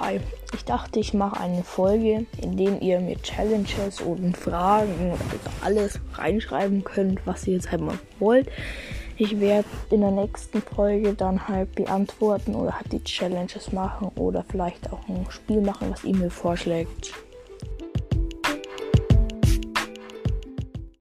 hi. Ich dachte, ich mache eine Folge, in der ihr mir Challenges und Fragen oder alles reinschreiben könnt, was ihr jetzt halt mal wollt. Ich werde in der nächsten Folge dann halt beantworten oder halt die Challenges machen oder vielleicht auch ein Spiel machen, was ihr mir vorschlägt.